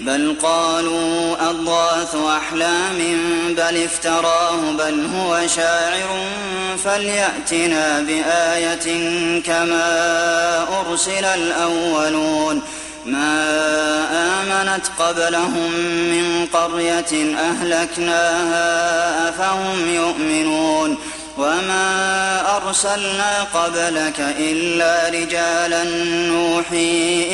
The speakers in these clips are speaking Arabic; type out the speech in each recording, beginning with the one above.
بل قالوا أضغاث أحلام بل افتراه بل هو شاعر فليأتنا بآية كما أرسل الأولون ما آمنت قبلهم من قرية أهلكناها أفهم يؤمنون وما أرسلنا قبلك إلا رجالا نوحي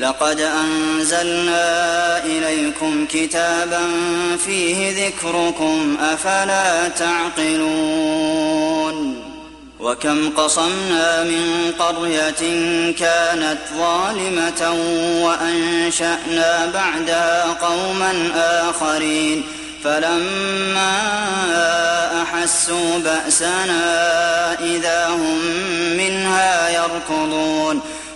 لقد أنزلنا إليكم كتابا فيه ذكركم أفلا تعقلون؟ وكم قصمنا من قرية كانت ظالمة وأنشأنا بعدها قوما آخرين فلما أحسوا بأسنا إذا هم منها يركضون.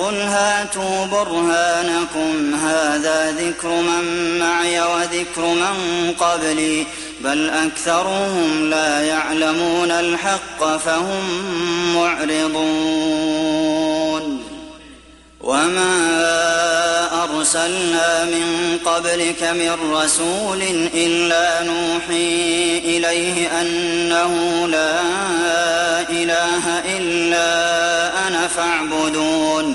قل هاتوا برهانكم. هذا ذكر من معي وذكر من قبلي. بل أكثرهم لا يعلمون الحق فهم معرضون. وما أرسلنا من قبلك من رسول إلا نوحي إليه أنه لا إله إلا أنا فاعبدون.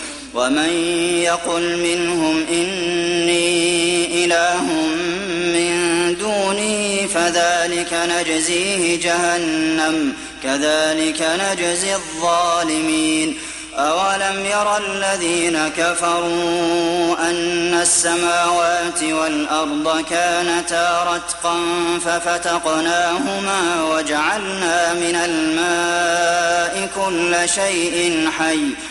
ومن يقل منهم إني إله من دونه فذلك نجزيه جهنم كذلك نجزي الظالمين. أولم ير الذين كفروا أن السماوات والأرض كانتا رتقا ففتقناهما وجعلنا من الماء كل شيء حي.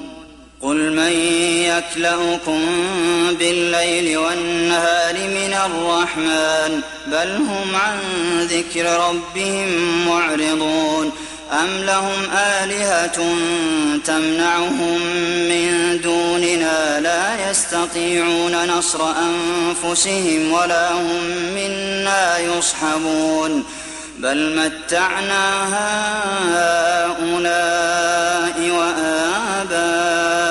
قل من يكلؤكم بالليل والنهار من الرحمن بل هم عن ذكر ربهم معرضون أم لهم آلهة تمنعهم من دوننا لا يستطيعون نصر أنفسهم ولا هم منا يصحبون بل متعنا هؤلاء وآباءهم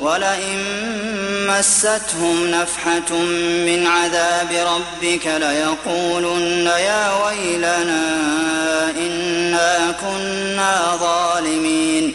ولئن مستهم نفحة من عذاب ربك ليقولن يا ويلنا إنا كنا ظالمين.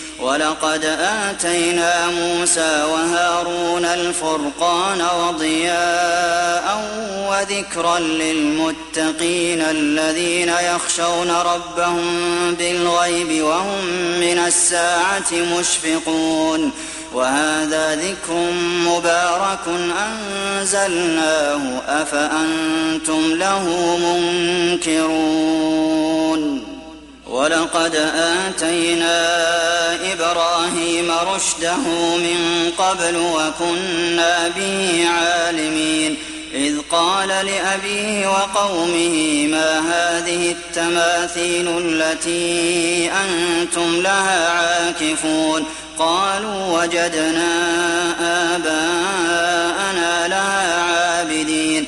ولقد آتينا موسى وهارون الفرقان وضياء وذكرا للمتقين الذين يخشون ربهم بالغيب وهم من الساعة مشفقون. وهذا ذكر مبارك أنزلناه أفأنتم له منكرون؟ ولقد آتينا إبراهيم رشده من قبل وكنا به عالمين. إذ قال لأبيه وقومه ما هذه التماثيل التي أنتم لها عاكفون؟ قالوا وجدنا آباءنا لها عابدين.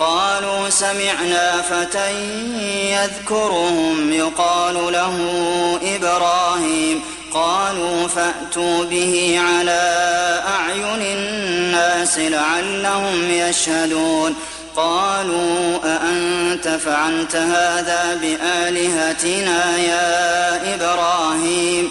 قالوا سمعنا فتى يذكرهم يقال له إبراهيم قالوا فأتوا به على أعين الناس لعلهم يشهدون قالوا أأنت فعلت هذا بآلهتنا يا إبراهيم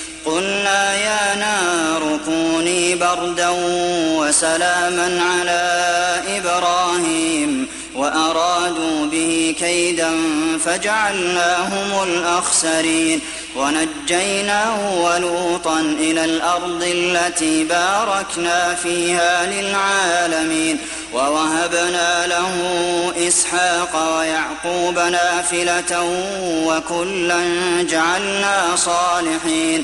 قلنا يا نار كوني بردا وسلاما على إبراهيم وأرادوا به كيدا فجعلناهم الأخسرين ونجيناه ولوطا إلى الأرض التي باركنا فيها للعالمين ووهبنا له إسحاق ويعقوب نافلة وكلا جعلنا صالحين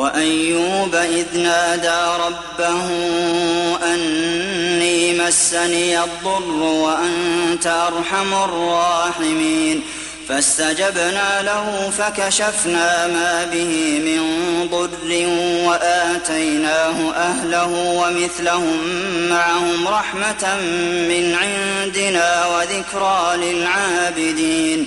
وأيوب إذ نادى ربه أني مسني الضر وأنت أرحم الراحمين فاستجبنا له فكشفنا ما به من ضر وآتيناه أهله ومثلهم معهم رحمة من عندنا وذكرى للعابدين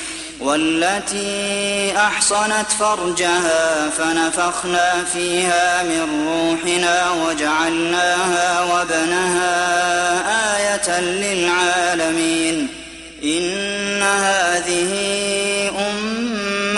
والتي أحصنت فرجها فنفخنا فيها من روحنا وجعلناها وابنها آية للعالمين إن هذه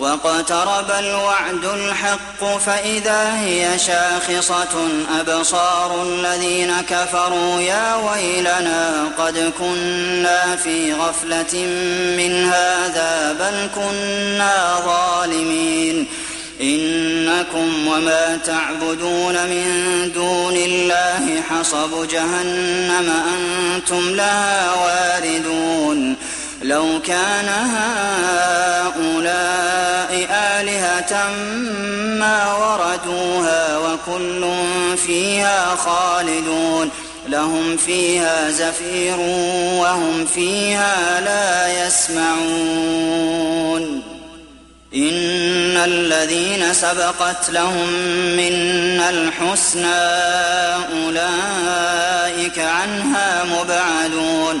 واقترب الوعد الحق فإذا هي شاخصة أبصار الذين كفروا يا ويلنا قد كنا في غفلة من هذا بل كنا ظالمين إنكم وما تعبدون من دون الله حصب جهنم أنتم لها واردون لو كان هؤلاء آلهة ما وردوها وكل فيها خالدون لهم فيها زفير وهم فيها لا يسمعون إن الذين سبقت لهم منا الحسنى أولئك عنها مبعدون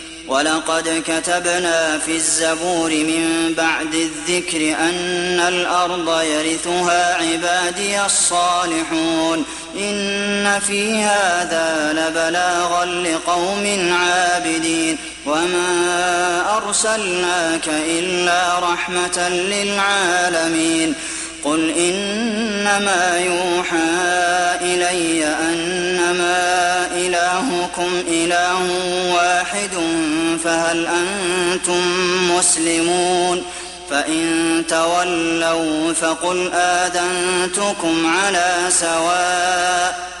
ولقد كتبنا في الزبور من بعد الذكر أن الأرض يرثها عبادي الصالحون إن في هذا لبلاغا لقوم عابدين وما أرسلناك إلا رحمة للعالمين قل إنما يوحى إلي أنما إلهكم إله واحد فهل أنتم مسلمون؟ فإن تولوا فقل آذنتكم على سواء